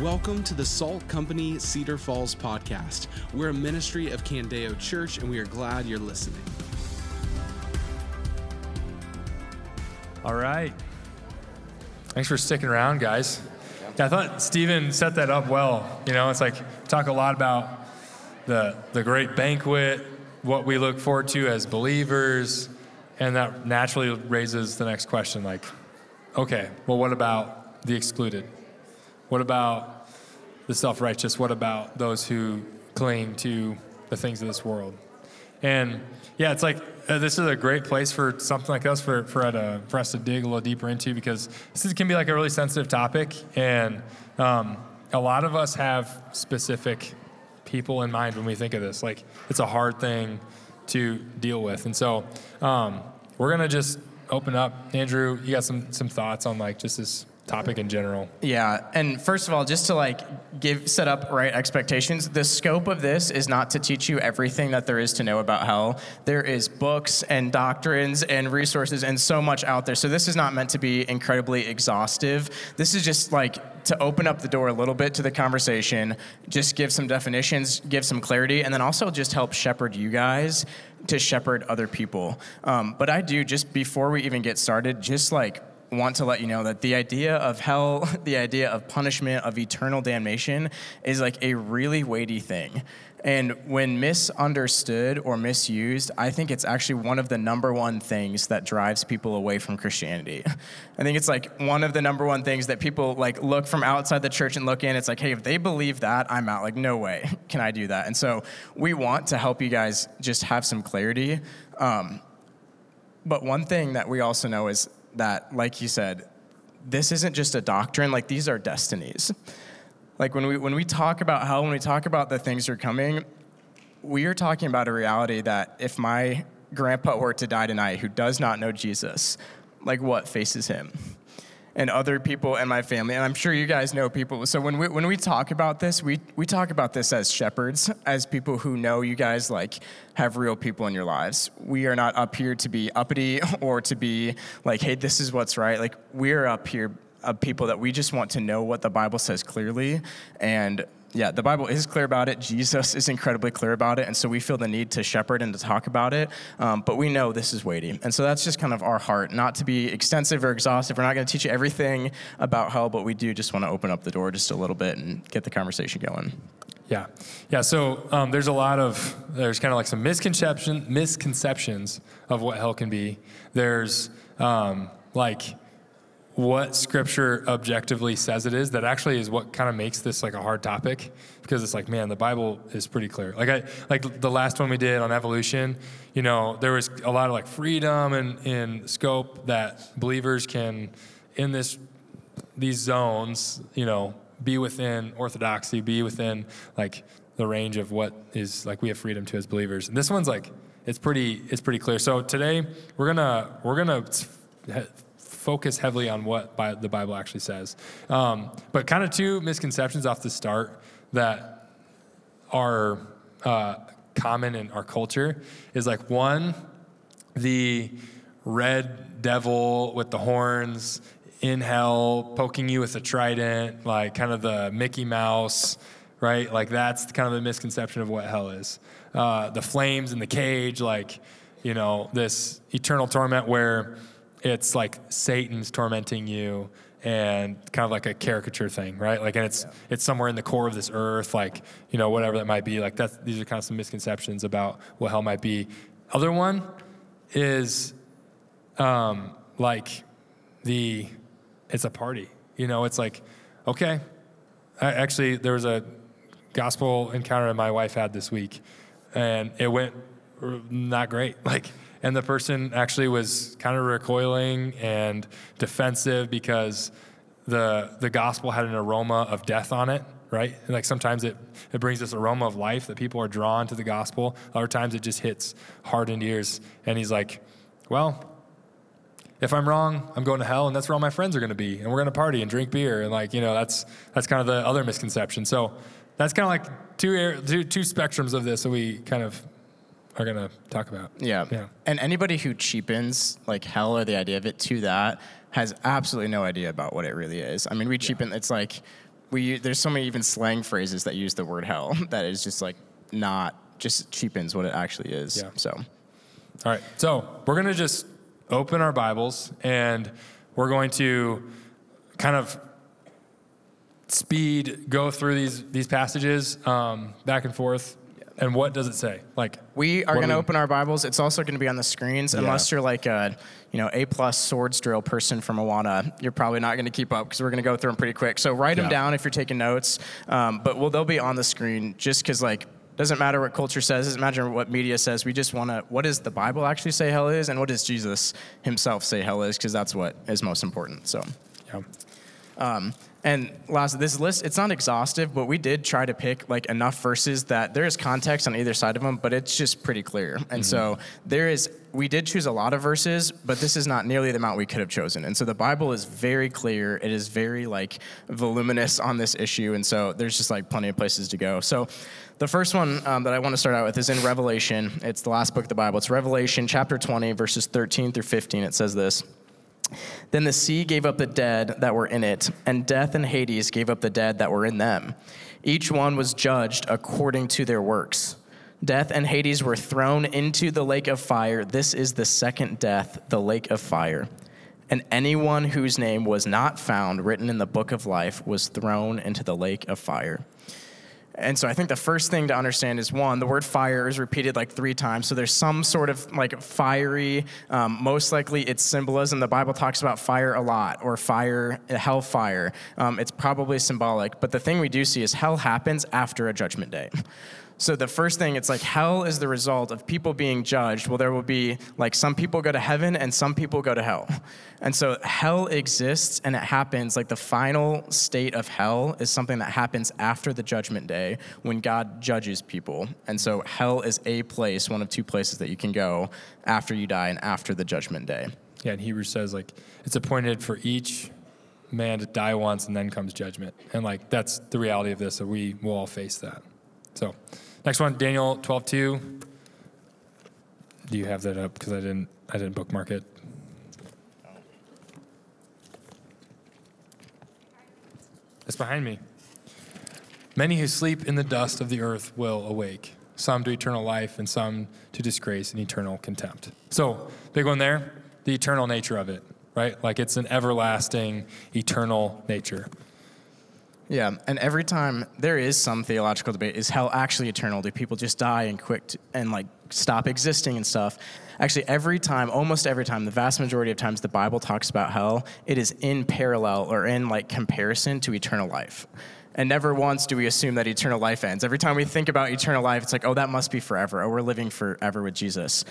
Welcome to the Salt Company Cedar Falls podcast. We're a ministry of Candeo Church, and we are glad you're listening. All right. Thanks for sticking around, guys. Yeah, I thought Stephen set that up well. You know, it's like talk a lot about the the great banquet, what we look forward to as believers, and that naturally raises the next question like, okay, well what about the excluded? What about the self-righteous? What about those who cling to the things of this world? And yeah, it's like uh, this is a great place for something like us for for, uh, for us to dig a little deeper into because this is, can be like a really sensitive topic, and um, a lot of us have specific people in mind when we think of this. Like it's a hard thing to deal with, and so um, we're gonna just open up. Andrew, you got some some thoughts on like just this topic in general. Yeah, and first of all, just to like give set up right expectations, the scope of this is not to teach you everything that there is to know about hell. There is books and doctrines and resources and so much out there. So this is not meant to be incredibly exhaustive. This is just like to open up the door a little bit to the conversation, just give some definitions, give some clarity, and then also just help shepherd you guys to shepherd other people. Um, but I do just before we even get started, just like want to let you know that the idea of hell, the idea of punishment, of eternal damnation is like a really weighty thing. And when misunderstood or misused, I think it's actually one of the number one things that drives people away from Christianity. I think it's like one of the number one things that people like look from outside the church and look in. It's like, hey, if they believe that, I'm out. Like, no way can I do that. And so we want to help you guys just have some clarity. Um, but one thing that we also know is that, like you said, this isn't just a doctrine, like these are destinies. Like when we, when we talk about hell, when we talk about the things that are coming, we are talking about a reality that if my grandpa were to die tonight who does not know Jesus, like what faces him? And other people in my family. And I'm sure you guys know people. So when we, when we talk about this, we, we talk about this as shepherds, as people who know you guys like have real people in your lives. We are not up here to be uppity or to be like, hey, this is what's right. Like we're up here of people that we just want to know what the Bible says clearly and yeah, the Bible is clear about it. Jesus is incredibly clear about it. And so we feel the need to shepherd and to talk about it. Um, but we know this is weighty. And so that's just kind of our heart, not to be extensive or exhaustive. We're not going to teach you everything about hell, but we do just want to open up the door just a little bit and get the conversation going. Yeah, yeah. So um, there's a lot of there's kind of like some misconception misconceptions of what hell can be. There's um, like what scripture objectively says it is that actually is what kind of makes this like a hard topic because it's like man the bible is pretty clear. Like i like the last one we did on evolution you know there was a lot of like freedom and in scope that believers can in this these zones you know be within orthodoxy be within like the range of what is like we have freedom to as believers. And this one's like it's pretty it's pretty clear. So today we're gonna we're gonna focus heavily on what the Bible actually says. Um, but kind of two misconceptions off the start that are uh, common in our culture is like one, the red devil with the horns in hell poking you with a trident, like kind of the Mickey Mouse, right? Like that's kind of the misconception of what hell is. Uh, the flames in the cage, like, you know, this eternal torment where it's like Satan's tormenting you and kind of like a caricature thing, right? Like, and it's yeah. it's somewhere in the core of this earth, like you know whatever that might be. Like that's these are kind of some misconceptions about what hell might be. Other one is um, like the it's a party. You know, it's like okay. I, actually, there was a gospel encounter my wife had this week, and it went not great. Like and the person actually was kind of recoiling and defensive because the the gospel had an aroma of death on it right? And like sometimes it it brings this aroma of life that people are drawn to the gospel. Other times it just hits hardened ears. And he's like well if I'm wrong, I'm going to hell, and that's where all my friends are going to be, and we're going to party and drink beer, and like you know, that's that's kind of the other misconception. So that's kind of like two, two two spectrums of this that we kind of are going to talk about. Yeah. yeah. And anybody who cheapens like hell or the idea of it to that has absolutely no idea about what it really is. I mean, we cheapen, yeah. it's like, we there's so many even slang phrases that use the word hell that is just like not just cheapens what it actually is. Yeah. So All right, so we're going to just open our Bibles and we're going to kind of speed go through these these passages um, back and forth. And what does it say? Like we are going to we- open our Bibles. It's also going to be on the screens. Unless you're like a you know A plus swords drill person from Awana, you're probably not going to keep up because we're going to go through them pretty quick. So write them down if you're taking notes. Um, but well, they'll be on the screen just because like. Doesn't matter what culture says, doesn't matter what media says. We just want to, what does the Bible actually say hell is, and what does Jesus himself say hell is? Because that's what is most important. So, yeah. um, and last, this list, it's not exhaustive, but we did try to pick like enough verses that there is context on either side of them, but it's just pretty clear. And so there is, we did choose a lot of verses, but this is not nearly the amount we could have chosen. And so the Bible is very clear. It is very like voluminous on this issue. And so there's just like plenty of places to go. So the first one um, that I want to start out with is in Revelation. It's the last book of the Bible. It's Revelation chapter 20, verses 13 through 15. It says this. Then the sea gave up the dead that were in it, and death and Hades gave up the dead that were in them. Each one was judged according to their works. Death and Hades were thrown into the lake of fire. This is the second death, the lake of fire. And anyone whose name was not found written in the book of life was thrown into the lake of fire. And so I think the first thing to understand is one, the word fire is repeated like three times. So there's some sort of like fiery, um, most likely it's symbolism. The Bible talks about fire a lot, or fire, hellfire. Um, it's probably symbolic. But the thing we do see is hell happens after a judgment day. So the first thing, it's like hell is the result of people being judged. Well, there will be like some people go to heaven and some people go to hell. And so hell exists and it happens like the final state of hell is something that happens after the judgment day when God judges people. And so hell is a place, one of two places that you can go after you die and after the judgment day. Yeah, and Hebrews says like it's appointed for each man to die once and then comes judgment. And like that's the reality of this, that we will all face that. So next one, Daniel 12 2. Do you have that up? Because I didn't I didn't bookmark it. It's behind me. Many who sleep in the dust of the earth will awake, some to eternal life and some to disgrace and eternal contempt. So, big one there, the eternal nature of it, right? Like it's an everlasting, eternal nature. Yeah, and every time there is some theological debate, is hell actually eternal? Do people just die and quick and like stop existing and stuff? Actually, every time, almost every time, the vast majority of times the Bible talks about hell, it is in parallel or in like comparison to eternal life. And never once do we assume that eternal life ends. Every time we think about eternal life, it's like, oh, that must be forever. Oh, we're living forever with Jesus.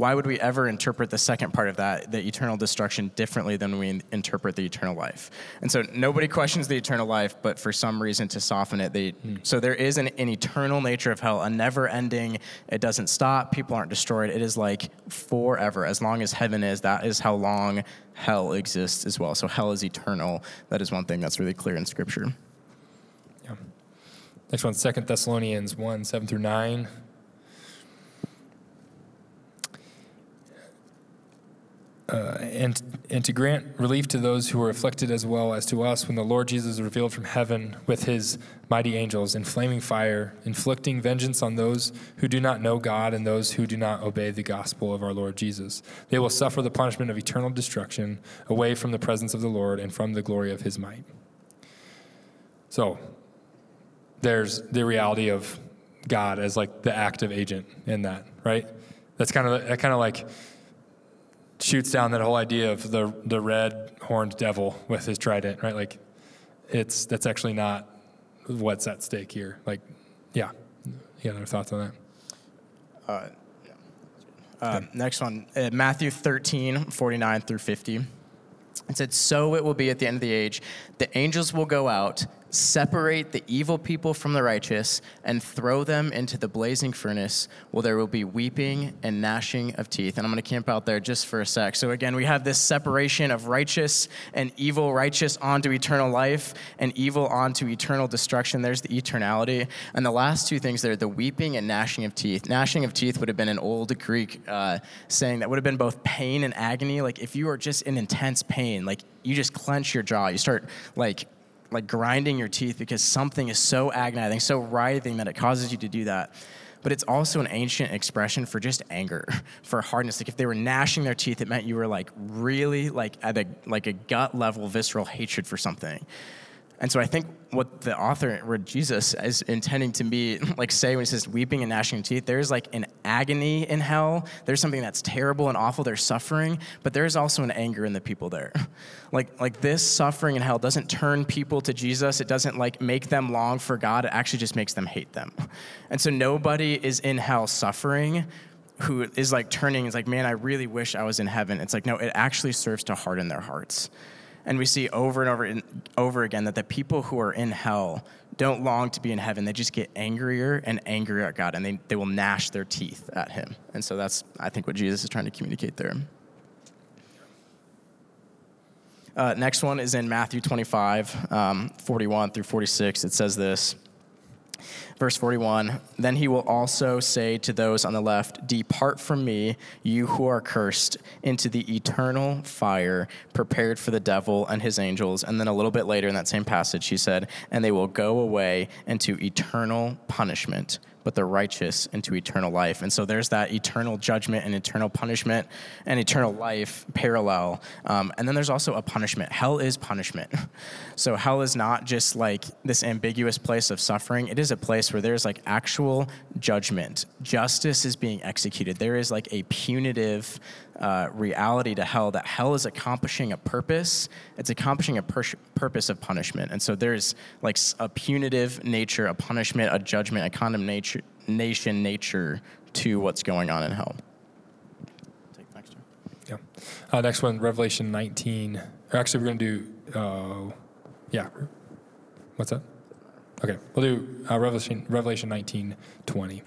Why would we ever interpret the second part of that, the eternal destruction, differently than we interpret the eternal life? And so nobody questions the eternal life, but for some reason to soften it, they hmm. so there is an, an eternal nature of hell, a never-ending. It doesn't stop. People aren't destroyed. It is like forever, as long as heaven is. That is how long hell exists as well. So hell is eternal. That is one thing that's really clear in Scripture. Yeah. Next one, 2 Thessalonians 1 7 through 9. Uh, and, and to grant relief to those who are afflicted as well as to us when the Lord Jesus is revealed from heaven with his mighty angels in flaming fire, inflicting vengeance on those who do not know God and those who do not obey the gospel of our Lord Jesus. They will suffer the punishment of eternal destruction away from the presence of the Lord and from the glory of his might. So, there's the reality of God as like the active agent in that, right? That's kind of that kind of like shoots down that whole idea of the the red horned devil with his trident, right? Like it's that's actually not what's at stake here. Like, yeah, you got other thoughts on that? Uh, next one, uh, Matthew 13, 49 through 50. It said, So it will be at the end of the age. The angels will go out, separate the evil people from the righteous, and throw them into the blazing furnace, where there will be weeping and gnashing of teeth. And I'm going to camp out there just for a sec. So, again, we have this separation of righteous and evil, righteous onto eternal life, and evil onto eternal destruction. There's the eternality. And the last two things there, the weeping and gnashing of teeth. Gnashing of teeth would have been an old Greek uh, saying that would have been both pain and agony. Like, if you are just in intense pain, like, you just clench your jaw, you start, like, like grinding your teeth because something is so agonizing, so writhing that it causes you to do that. But it's also an ancient expression for just anger, for hardness. Like if they were gnashing their teeth, it meant you were like really like at a like a gut level visceral hatred for something. And so I think what the author, or Jesus, is intending to be like say when he says weeping and gnashing teeth, there's like an agony in hell. There's something that's terrible and awful. There's suffering, but there's also an anger in the people there. Like like this suffering in hell doesn't turn people to Jesus. It doesn't like make them long for God. It actually just makes them hate them. And so nobody is in hell suffering who is like turning is like, man, I really wish I was in heaven. It's like, no, it actually serves to harden their hearts. And we see over and over and over again that the people who are in hell don't long to be in heaven. They just get angrier and angrier at God, and they, they will gnash their teeth at Him. And so that's, I think, what Jesus is trying to communicate there. Uh, next one is in Matthew 25, um, 41 through 46. It says this. Verse 41 Then he will also say to those on the left, Depart from me, you who are cursed, into the eternal fire prepared for the devil and his angels. And then a little bit later in that same passage, he said, And they will go away into eternal punishment but the righteous into eternal life. And so there's that eternal judgment and eternal punishment and eternal life parallel. Um, and then there's also a punishment. Hell is punishment. So hell is not just like this ambiguous place of suffering, it is a place where there's like actual judgment. Justice is being executed. There is like a punitive uh, reality to hell that hell is accomplishing a purpose. It's accomplishing a pur- purpose of punishment. And so there's like a punitive nature, a punishment, a judgment, a condemnation nature to what's going on in hell. Take next one. Yeah. Uh, next one, Revelation 19. Or actually, we're going to do, uh, yeah. What's that? Okay, we'll do uh, Revelation, Revelation 19, 20.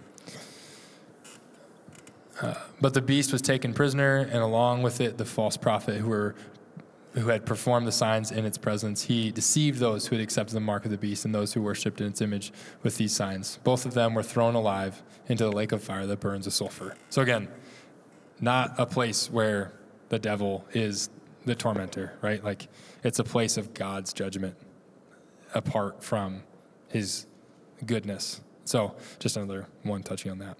Uh, but the beast was taken prisoner, and along with it, the false prophet who were who had performed the signs in its presence. He deceived those who had accepted the mark of the beast and those who worshipped in its image with these signs. Both of them were thrown alive into the lake of fire that burns with sulfur. So again, not a place where the devil is the tormentor, right? Like it's a place of God's judgment apart from his goodness. So just another one touching on that.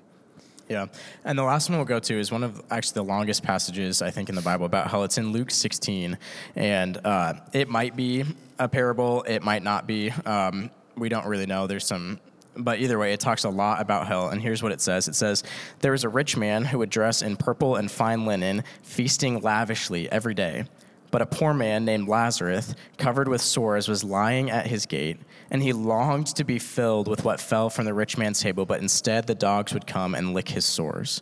Yeah. And the last one we'll go to is one of actually the longest passages, I think, in the Bible about hell. It's in Luke 16. And uh, it might be a parable, it might not be. Um, we don't really know. There's some but either way, it talks a lot about hell. And here's what it says it says, There was a rich man who would dress in purple and fine linen, feasting lavishly every day. But a poor man named Lazarus, covered with sores, was lying at his gate, and he longed to be filled with what fell from the rich man's table, but instead the dogs would come and lick his sores.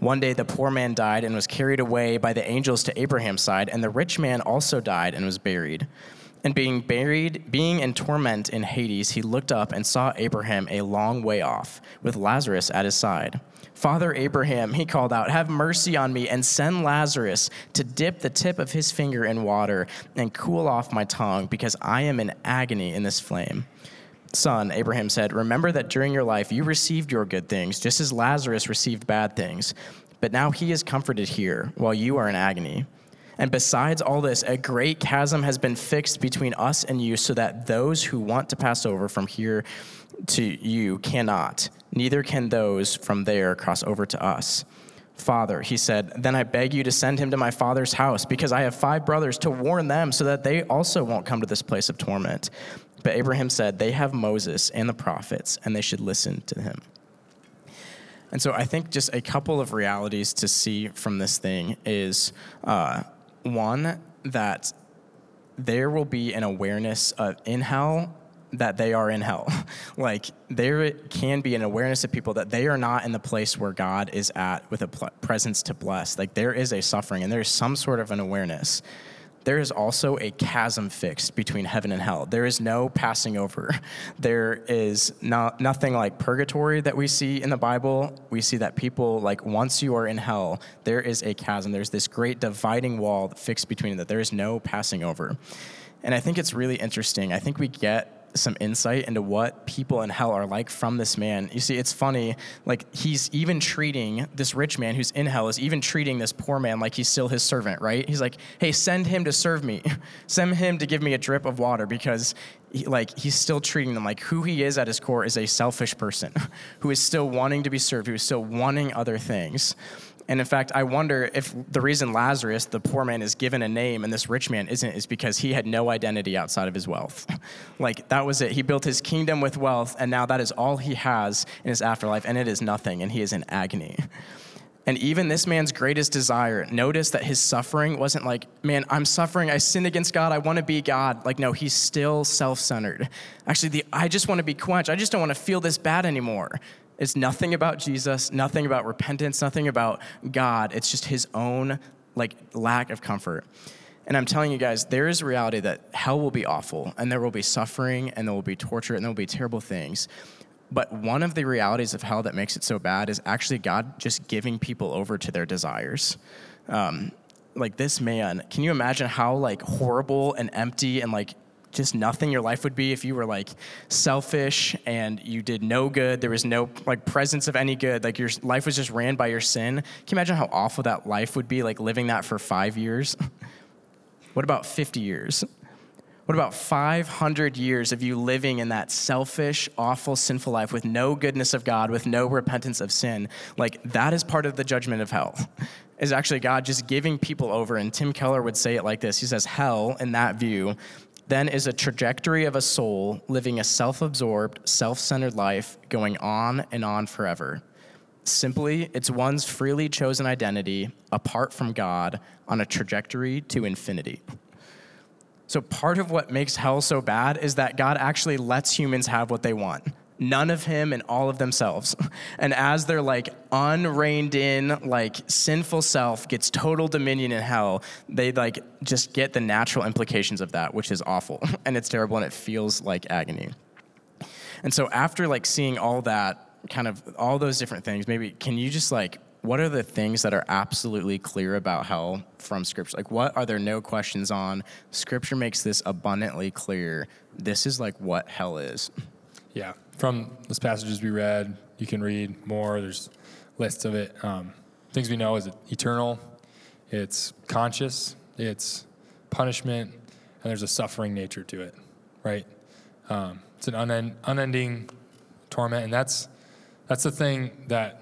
One day the poor man died and was carried away by the angels to Abraham's side, and the rich man also died and was buried. And being buried, being in torment in Hades, he looked up and saw Abraham a long way off, with Lazarus at his side. Father Abraham, he called out, Have mercy on me and send Lazarus to dip the tip of his finger in water and cool off my tongue, because I am in agony in this flame. Son, Abraham said, Remember that during your life you received your good things, just as Lazarus received bad things. But now he is comforted here, while you are in agony. And besides all this, a great chasm has been fixed between us and you, so that those who want to pass over from here to you cannot, neither can those from there cross over to us. Father, he said, then I beg you to send him to my father's house, because I have five brothers to warn them, so that they also won't come to this place of torment. But Abraham said, They have Moses and the prophets, and they should listen to him. And so I think just a couple of realities to see from this thing is uh, one, that there will be an awareness of in hell that they are in hell. like there can be an awareness of people that they are not in the place where God is at with a presence to bless. Like there is a suffering and there is some sort of an awareness there is also a chasm fixed between heaven and hell. There is no passing over. There is not, nothing like purgatory that we see in the Bible. We see that people, like, once you are in hell, there is a chasm. There's this great dividing wall fixed between that. There is no passing over. And I think it's really interesting. I think we get some insight into what people in hell are like from this man. You see, it's funny, like he's even treating this rich man who's in hell is even treating this poor man like he's still his servant, right? He's like, hey, send him to serve me. send him to give me a drip of water because he, like he's still treating them like who he is at his core is a selfish person who is still wanting to be served, who is still wanting other things. And in fact, I wonder if the reason Lazarus, the poor man, is given a name and this rich man isn't is because he had no identity outside of his wealth. like that was it. He built his kingdom with wealth, and now that is all he has in his afterlife, and it is nothing, and he is in agony. And even this man's greatest desire, notice that his suffering wasn't like, man, I'm suffering, I sinned against God, I want to be God. Like, no, he's still self centered. Actually, the, I just want to be quenched. I just don't want to feel this bad anymore. It's nothing about Jesus, nothing about repentance, nothing about God. It's just his own like lack of comfort. And I'm telling you guys, there is a reality that hell will be awful and there will be suffering and there will be torture and there will be terrible things. But one of the realities of hell that makes it so bad is actually God just giving people over to their desires. Um, like this man, can you imagine how like horrible and empty and like just nothing your life would be if you were like selfish and you did no good there was no like presence of any good like your life was just ran by your sin can you imagine how awful that life would be like living that for five years what about 50 years what about 500 years of you living in that selfish, awful, sinful life with no goodness of God, with no repentance of sin? Like, that is part of the judgment of hell. Is actually God just giving people over. And Tim Keller would say it like this He says, Hell, in that view, then is a trajectory of a soul living a self absorbed, self centered life going on and on forever. Simply, it's one's freely chosen identity apart from God on a trajectory to infinity. So, part of what makes hell so bad is that God actually lets humans have what they want none of him and all of themselves. And as their like unreined in, like sinful self gets total dominion in hell, they like just get the natural implications of that, which is awful and it's terrible and it feels like agony. And so after like seeing all that, kind of all those different things, maybe can you just like what are the things that are absolutely clear about hell from scripture? Like, what are there no questions on? Scripture makes this abundantly clear. This is like what hell is. Yeah, from those passages we read, you can read more. There's lists of it. Um, things we know is it eternal, it's conscious, it's punishment, and there's a suffering nature to it, right? Um, it's an unend- unending torment, and that's that's the thing that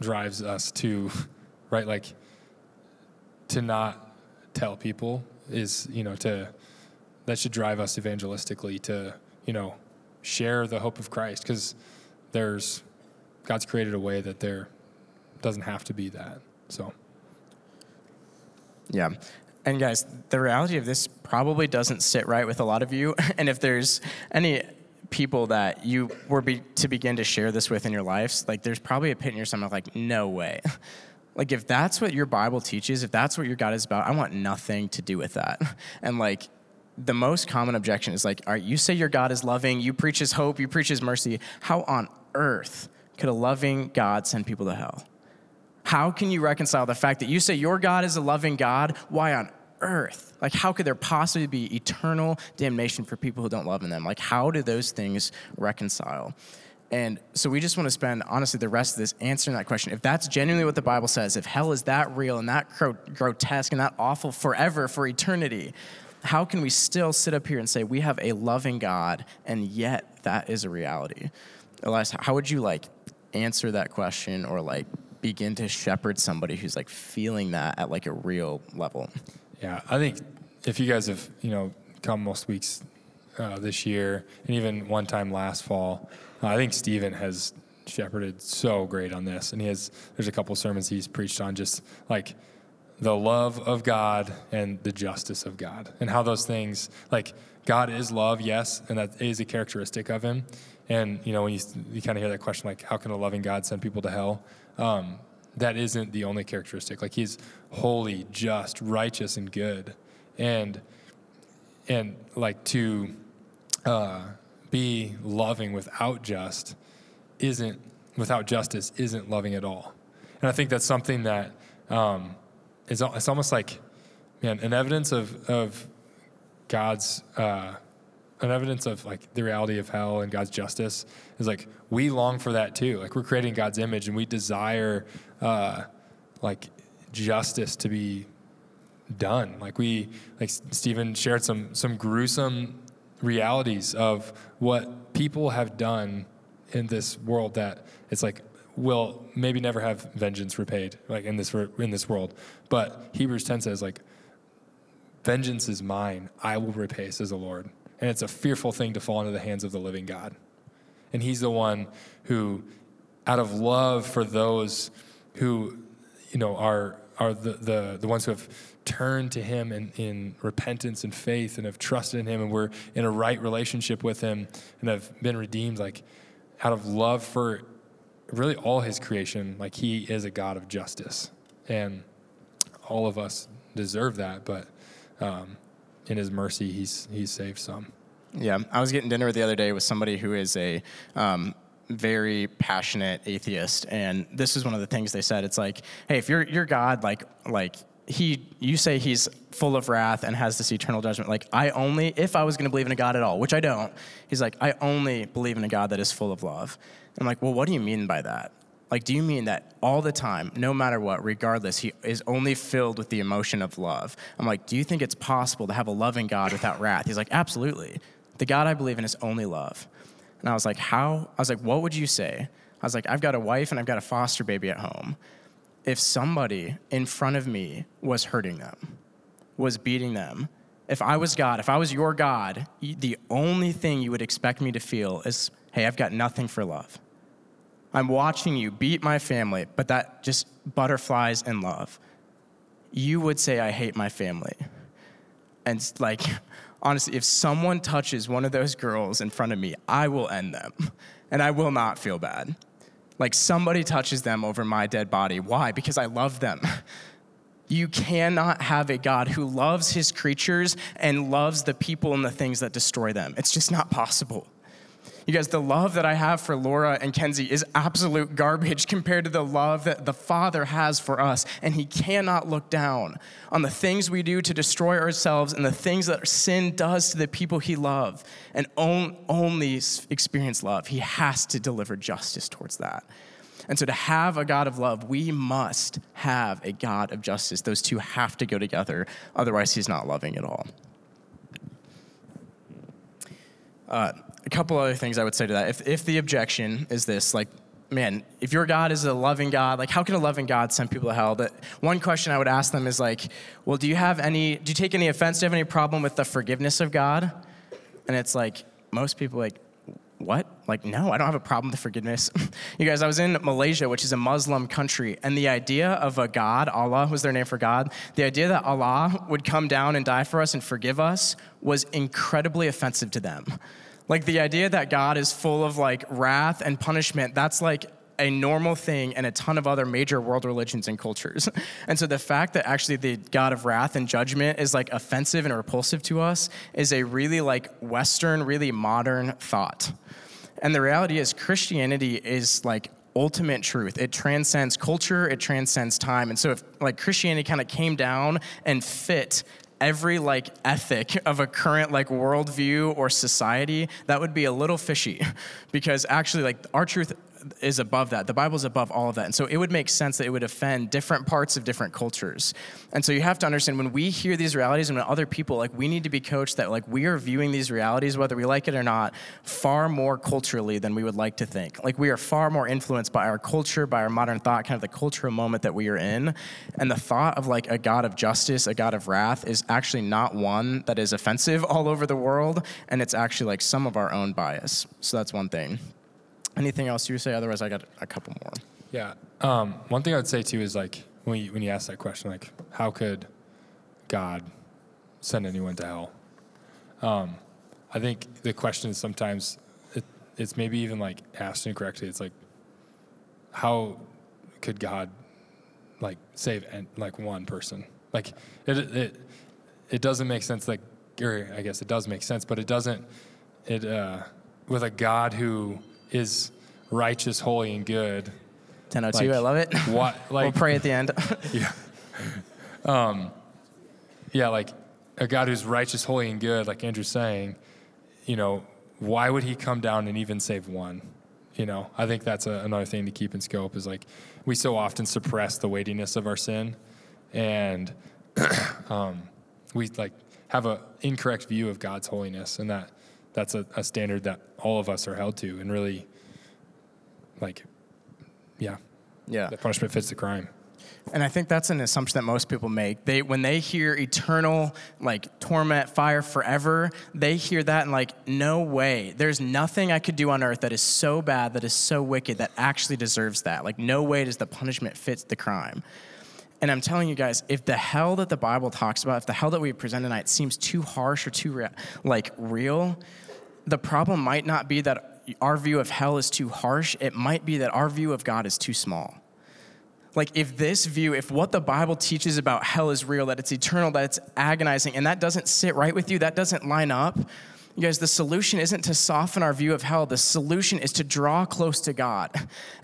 drives us to, right? Like to not tell people is you know to that should drive us evangelistically to you know share the hope of Christ because there's God's created a way that there doesn't have to be that. So, yeah. And guys, the reality of this probably doesn't sit right with a lot of you. And if there's any people that you were be, to begin to share this with in your lives, like there's probably a pit in your stomach, like, no way. like, if that's what your Bible teaches, if that's what your God is about, I want nothing to do with that. And like, the most common objection is like, all right, you say your God is loving, you preach his hope, you preach his mercy. How on earth could a loving God send people to hell? How can you reconcile the fact that you say your God is a loving God? Why on earth? Like, how could there possibly be eternal damnation for people who don't love in them? Like, how do those things reconcile? And so we just want to spend, honestly, the rest of this answering that question. If that's genuinely what the Bible says, if hell is that real and that grotesque and that awful forever for eternity, how can we still sit up here and say we have a loving God and yet that is a reality? Elias, how would you like answer that question or like begin to shepherd somebody who's like feeling that at like a real level? Yeah, I think if you guys have, you know, come most weeks uh, this year and even one time last fall, uh, I think Stephen has shepherded so great on this. And he has, there's a couple sermons he's preached on just like the love of God and the justice of God, and how those things, like God is love, yes, and that is a characteristic of Him. And you know, when you, you kind of hear that question, like, how can a loving God send people to hell? Um, that isn't the only characteristic. Like He's holy, just, righteous, and good, and and like to uh, be loving without just isn't without justice isn't loving at all. And I think that's something that. Um, it's, it's almost like, man, an evidence of, of God's uh, an evidence of like the reality of hell and God's justice is like we long for that too. Like we're creating God's image and we desire uh, like justice to be done. Like we, like Stephen shared some some gruesome realities of what people have done in this world that it's like will maybe never have vengeance repaid like in this in this world. But Hebrews 10 says like vengeance is mine, I will repay, says the Lord. And it's a fearful thing to fall into the hands of the living God. And he's the one who out of love for those who you know are are the, the, the ones who have turned to him in, in repentance and faith and have trusted in him and we're in a right relationship with him and have been redeemed like out of love for really all his creation like he is a god of justice. And all of us deserve that but um, in his mercy he's he's saved some. Yeah i was getting dinner the other day with somebody who is a um, very passionate atheist and this is one of the things they said. It's like hey if you're your god like like he you say he's full of wrath and has this eternal judgment. Like i only if i was going to believe in a god at all which i don't he's like i only believe in a god that is full of love i'm like well what do you mean by that like do you mean that all the time no matter what regardless he is only filled with the emotion of love i'm like do you think it's possible to have a loving god without wrath he's like absolutely the god i believe in is only love and I was like, How? I was like, What would you say? I was like, I've got a wife and I've got a foster baby at home. If somebody in front of me was hurting them, was beating them, if I was God, if I was your God, the only thing you would expect me to feel is, Hey, I've got nothing for love. I'm watching you beat my family, but that just butterflies in love. You would say, I hate my family. And like, honestly, if someone touches one of those girls in front of me, I will end them and I will not feel bad. Like somebody touches them over my dead body. Why? Because I love them. You cannot have a God who loves his creatures and loves the people and the things that destroy them. It's just not possible. You guys, the love that I have for Laura and Kenzie is absolute garbage compared to the love that the Father has for us. And He cannot look down on the things we do to destroy ourselves and the things that sin does to the people He loves and only experience love. He has to deliver justice towards that. And so, to have a God of love, we must have a God of justice. Those two have to go together. Otherwise, He's not loving at all. Uh, a couple other things I would say to that. If, if the objection is this, like, man, if your God is a loving God, like, how can a loving God send people to hell? That one question I would ask them is like, well, do you have any, do you take any offense? Do you have any problem with the forgiveness of God? And it's like, most people like, what? Like, no, I don't have a problem with forgiveness. you guys, I was in Malaysia, which is a Muslim country, and the idea of a God, Allah was their name for God, the idea that Allah would come down and die for us and forgive us was incredibly offensive to them. Like the idea that God is full of like wrath and punishment, that's like a normal thing in a ton of other major world religions and cultures. And so the fact that actually the God of wrath and judgment is like offensive and repulsive to us is a really like Western, really modern thought. And the reality is, Christianity is like ultimate truth. It transcends culture, it transcends time. And so if like Christianity kind of came down and fit every like ethic of a current like worldview or society, that would be a little fishy. Because actually like our truth is above that. The Bible is above all of that. And so it would make sense that it would offend different parts of different cultures. And so you have to understand when we hear these realities and when other people, like we need to be coached that like we are viewing these realities, whether we like it or not, far more culturally than we would like to think. Like we are far more influenced by our culture, by our modern thought, kind of the cultural moment that we are in. And the thought of like a God of justice, a God of wrath is actually not one that is offensive all over the world. And it's actually like some of our own bias. So that's one thing. Anything else you say? Otherwise, I got a couple more. Yeah. Um, one thing I would say too is like when you, when you ask that question, like how could God send anyone to hell? Um, I think the question is sometimes it, it's maybe even like asked incorrectly. It's like how could God like save en- like one person? Like it it it doesn't make sense. Like or I guess it does make sense, but it doesn't. It uh, with a God who is righteous, holy, and good. 1002, like, I love it. What, like, we'll pray at the end. yeah. Um, yeah, like a God who's righteous, holy, and good, like Andrew's saying, you know, why would he come down and even save one? You know, I think that's a, another thing to keep in scope is like we so often suppress the weightiness of our sin, and um, we like have an incorrect view of God's holiness, and that that's a, a standard that all of us are held to, and really, like, yeah, Yeah. the punishment fits the crime. And I think that's an assumption that most people make. They when they hear eternal like torment, fire forever, they hear that and like no way. There's nothing I could do on earth that is so bad that is so wicked that actually deserves that. Like no way does the punishment fit the crime. And I'm telling you guys, if the hell that the Bible talks about, if the hell that we present tonight seems too harsh or too re- like real, the problem might not be that our view of hell is too harsh. It might be that our view of God is too small. Like, if this view, if what the Bible teaches about hell is real, that it's eternal, that it's agonizing, and that doesn't sit right with you, that doesn't line up, you guys, the solution isn't to soften our view of hell. The solution is to draw close to God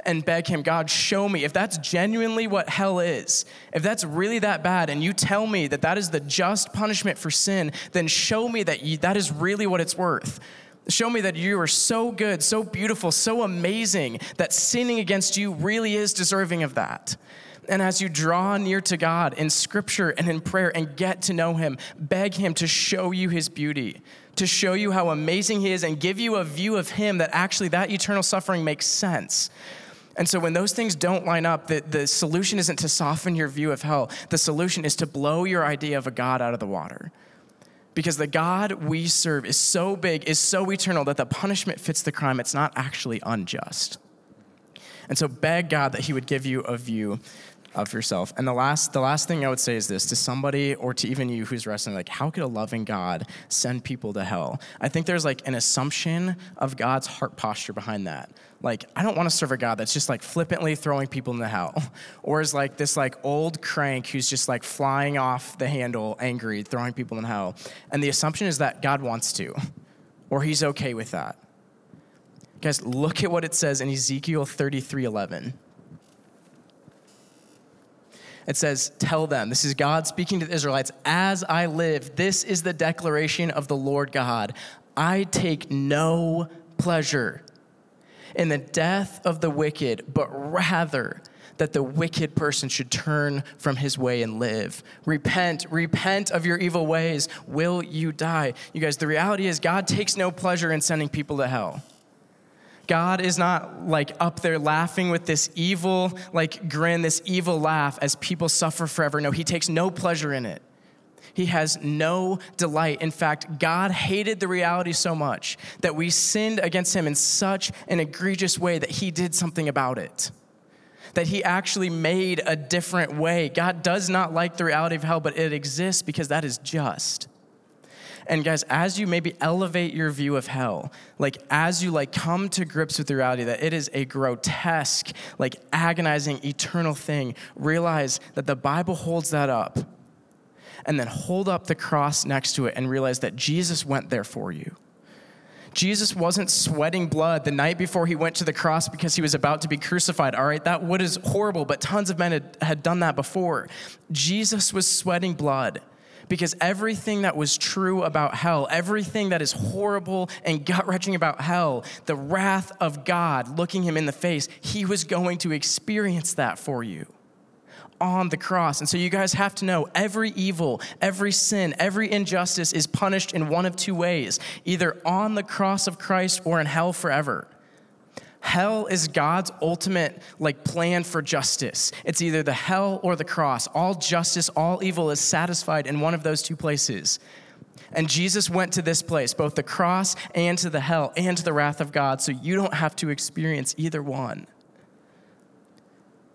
and beg Him, God, show me. If that's genuinely what hell is, if that's really that bad, and you tell me that that is the just punishment for sin, then show me that you, that is really what it's worth. Show me that you are so good, so beautiful, so amazing that sinning against you really is deserving of that. And as you draw near to God in scripture and in prayer and get to know Him, beg Him to show you His beauty, to show you how amazing He is, and give you a view of Him that actually that eternal suffering makes sense. And so when those things don't line up, the, the solution isn't to soften your view of hell. The solution is to blow your idea of a God out of the water. Because the God we serve is so big, is so eternal that the punishment fits the crime. It's not actually unjust. And so beg God that He would give you a view of yourself. And the last, the last thing I would say is this to somebody or to even you who's wrestling, like, how could a loving God send people to hell? I think there's like an assumption of God's heart posture behind that. Like, I don't want to serve a God that's just like flippantly throwing people into hell, or is like this like old crank who's just like flying off the handle, angry, throwing people in hell. And the assumption is that God wants to, or He's okay with that. Guys, look at what it says in Ezekiel 33 11. It says, Tell them, this is God speaking to the Israelites, as I live, this is the declaration of the Lord God. I take no pleasure in the death of the wicked, but rather that the wicked person should turn from his way and live. Repent, repent of your evil ways. Will you die? You guys, the reality is, God takes no pleasure in sending people to hell. God is not like up there laughing with this evil, like grin, this evil laugh as people suffer forever. No, he takes no pleasure in it. He has no delight. In fact, God hated the reality so much that we sinned against him in such an egregious way that he did something about it. That he actually made a different way. God does not like the reality of hell, but it exists because that is just. And guys, as you maybe elevate your view of hell, like as you like come to grips with the reality that it is a grotesque, like agonizing, eternal thing, realize that the Bible holds that up. And then hold up the cross next to it and realize that Jesus went there for you. Jesus wasn't sweating blood the night before he went to the cross because he was about to be crucified. All right, that would is horrible, but tons of men had, had done that before. Jesus was sweating blood because everything that was true about hell, everything that is horrible and gut wrenching about hell, the wrath of God looking him in the face, he was going to experience that for you on the cross. And so you guys have to know every evil, every sin, every injustice is punished in one of two ways either on the cross of Christ or in hell forever. Hell is God's ultimate like plan for justice. It's either the hell or the cross. All justice, all evil is satisfied in one of those two places. And Jesus went to this place, both the cross and to the hell and to the wrath of God, so you don't have to experience either one.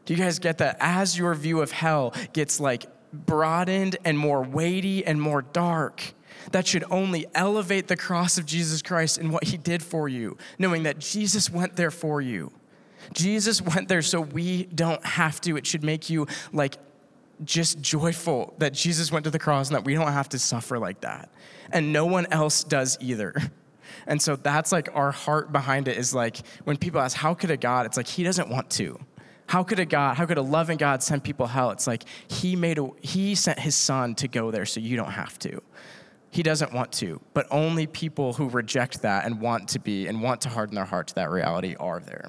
Do you guys get that? As your view of hell gets like broadened and more weighty and more dark, that should only elevate the cross of Jesus Christ and what he did for you, knowing that Jesus went there for you. Jesus went there so we don't have to. It should make you like just joyful that Jesus went to the cross and that we don't have to suffer like that. And no one else does either. And so that's like our heart behind it is like when people ask, How could a God? It's like, He doesn't want to. How could a God, how could a loving God send people hell? It's like He made a, He sent His Son to go there so you don't have to. He doesn't want to, but only people who reject that and want to be and want to harden their heart to that reality are there.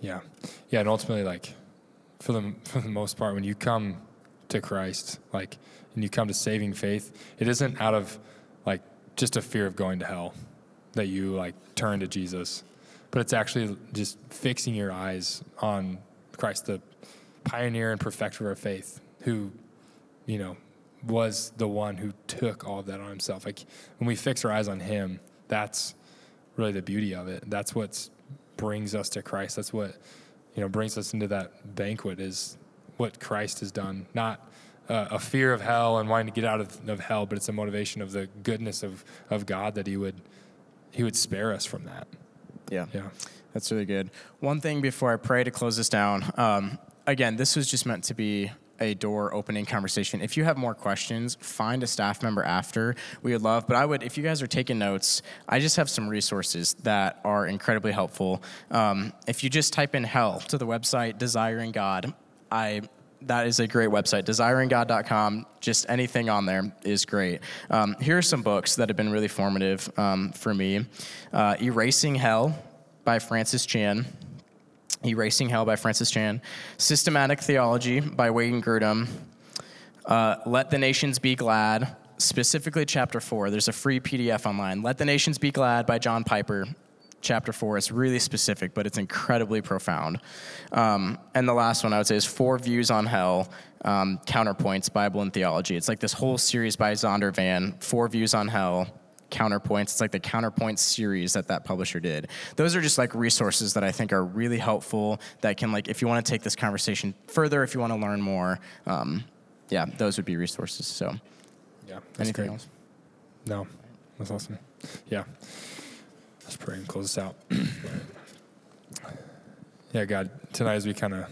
Yeah, yeah, and ultimately, like for the for the most part, when you come to Christ, like, and you come to saving faith, it isn't out of like just a fear of going to hell that you like turn to Jesus, but it's actually just fixing your eyes on Christ, the pioneer and perfecter of faith, who, you know, was the one who took all of that on himself. Like when we fix our eyes on him, that's really the beauty of it. That's what brings us to Christ. That's what you know brings us into that banquet is what Christ has done. Not uh, a fear of hell and wanting to get out of, of hell, but it's a motivation of the goodness of, of God that He would He would spare us from that. Yeah. Yeah. That's really good. One thing before I pray to close this down. Um, again, this was just meant to be a door opening conversation. If you have more questions, find a staff member after. We would love, but I would, if you guys are taking notes, I just have some resources that are incredibly helpful. Um, if you just type in hell to the website Desiring God, I that is a great website, desiringgod.com. Just anything on there is great. Um, here are some books that have been really formative um, for me uh, Erasing Hell by Francis Chan. Erasing Hell by Francis Chan. Systematic Theology by Wayne Grudem. Uh, Let the Nations Be Glad, specifically chapter four. There's a free PDF online. Let the Nations Be Glad by John Piper chapter four. It's really specific, but it's incredibly profound. Um, and the last one I would say is Four Views on Hell um, Counterpoints, Bible and Theology. It's like this whole series by Zondervan, Four Views on Hell. Counterpoints. It's like the Counterpoints series that that publisher did. Those are just like resources that I think are really helpful. That can like, if you want to take this conversation further, if you want to learn more, um, yeah, those would be resources. So, Yeah. That's anything great. else? No, that's awesome. Yeah. Let's pray and close this out. yeah, God, tonight as we kind of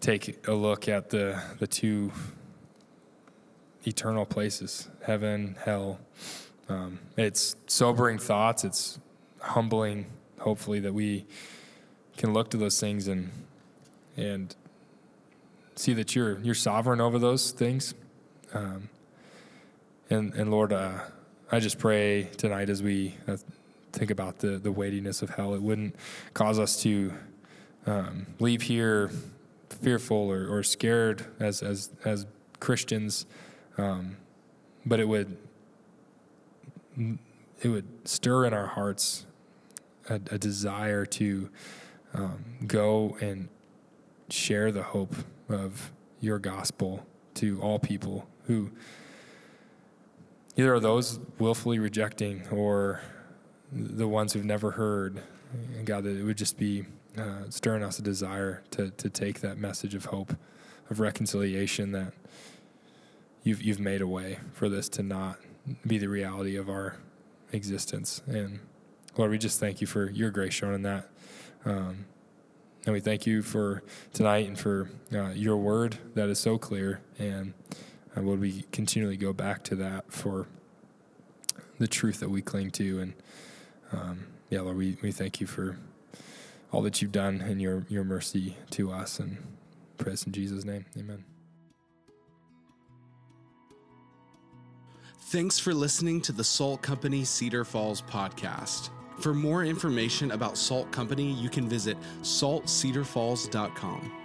take a look at the, the two eternal places heaven, hell. Um, it's sobering thoughts. It's humbling, hopefully, that we can look to those things and, and see that you're, you're sovereign over those things. Um, and, and Lord, uh, I just pray tonight as we uh, think about the, the weightiness of hell, it wouldn't cause us to um, leave here fearful or, or scared as, as, as Christians, um, but it would it would stir in our hearts a, a desire to um, go and share the hope of your gospel to all people who either are those willfully rejecting or the ones who've never heard. And God, that it would just be uh, stirring us a desire to, to take that message of hope, of reconciliation that you've, you've made a way for this to not be the reality of our existence. And Lord, we just thank you for your grace shown in that. Um, and we thank you for tonight and for uh, your word that is so clear. And uh, would we continually go back to that for the truth that we cling to? And um, yeah, Lord, we, we thank you for all that you've done and your, your mercy to us. And praise in Jesus' name. Amen. Thanks for listening to the Salt Company Cedar Falls podcast. For more information about Salt Company, you can visit saltcedarfalls.com.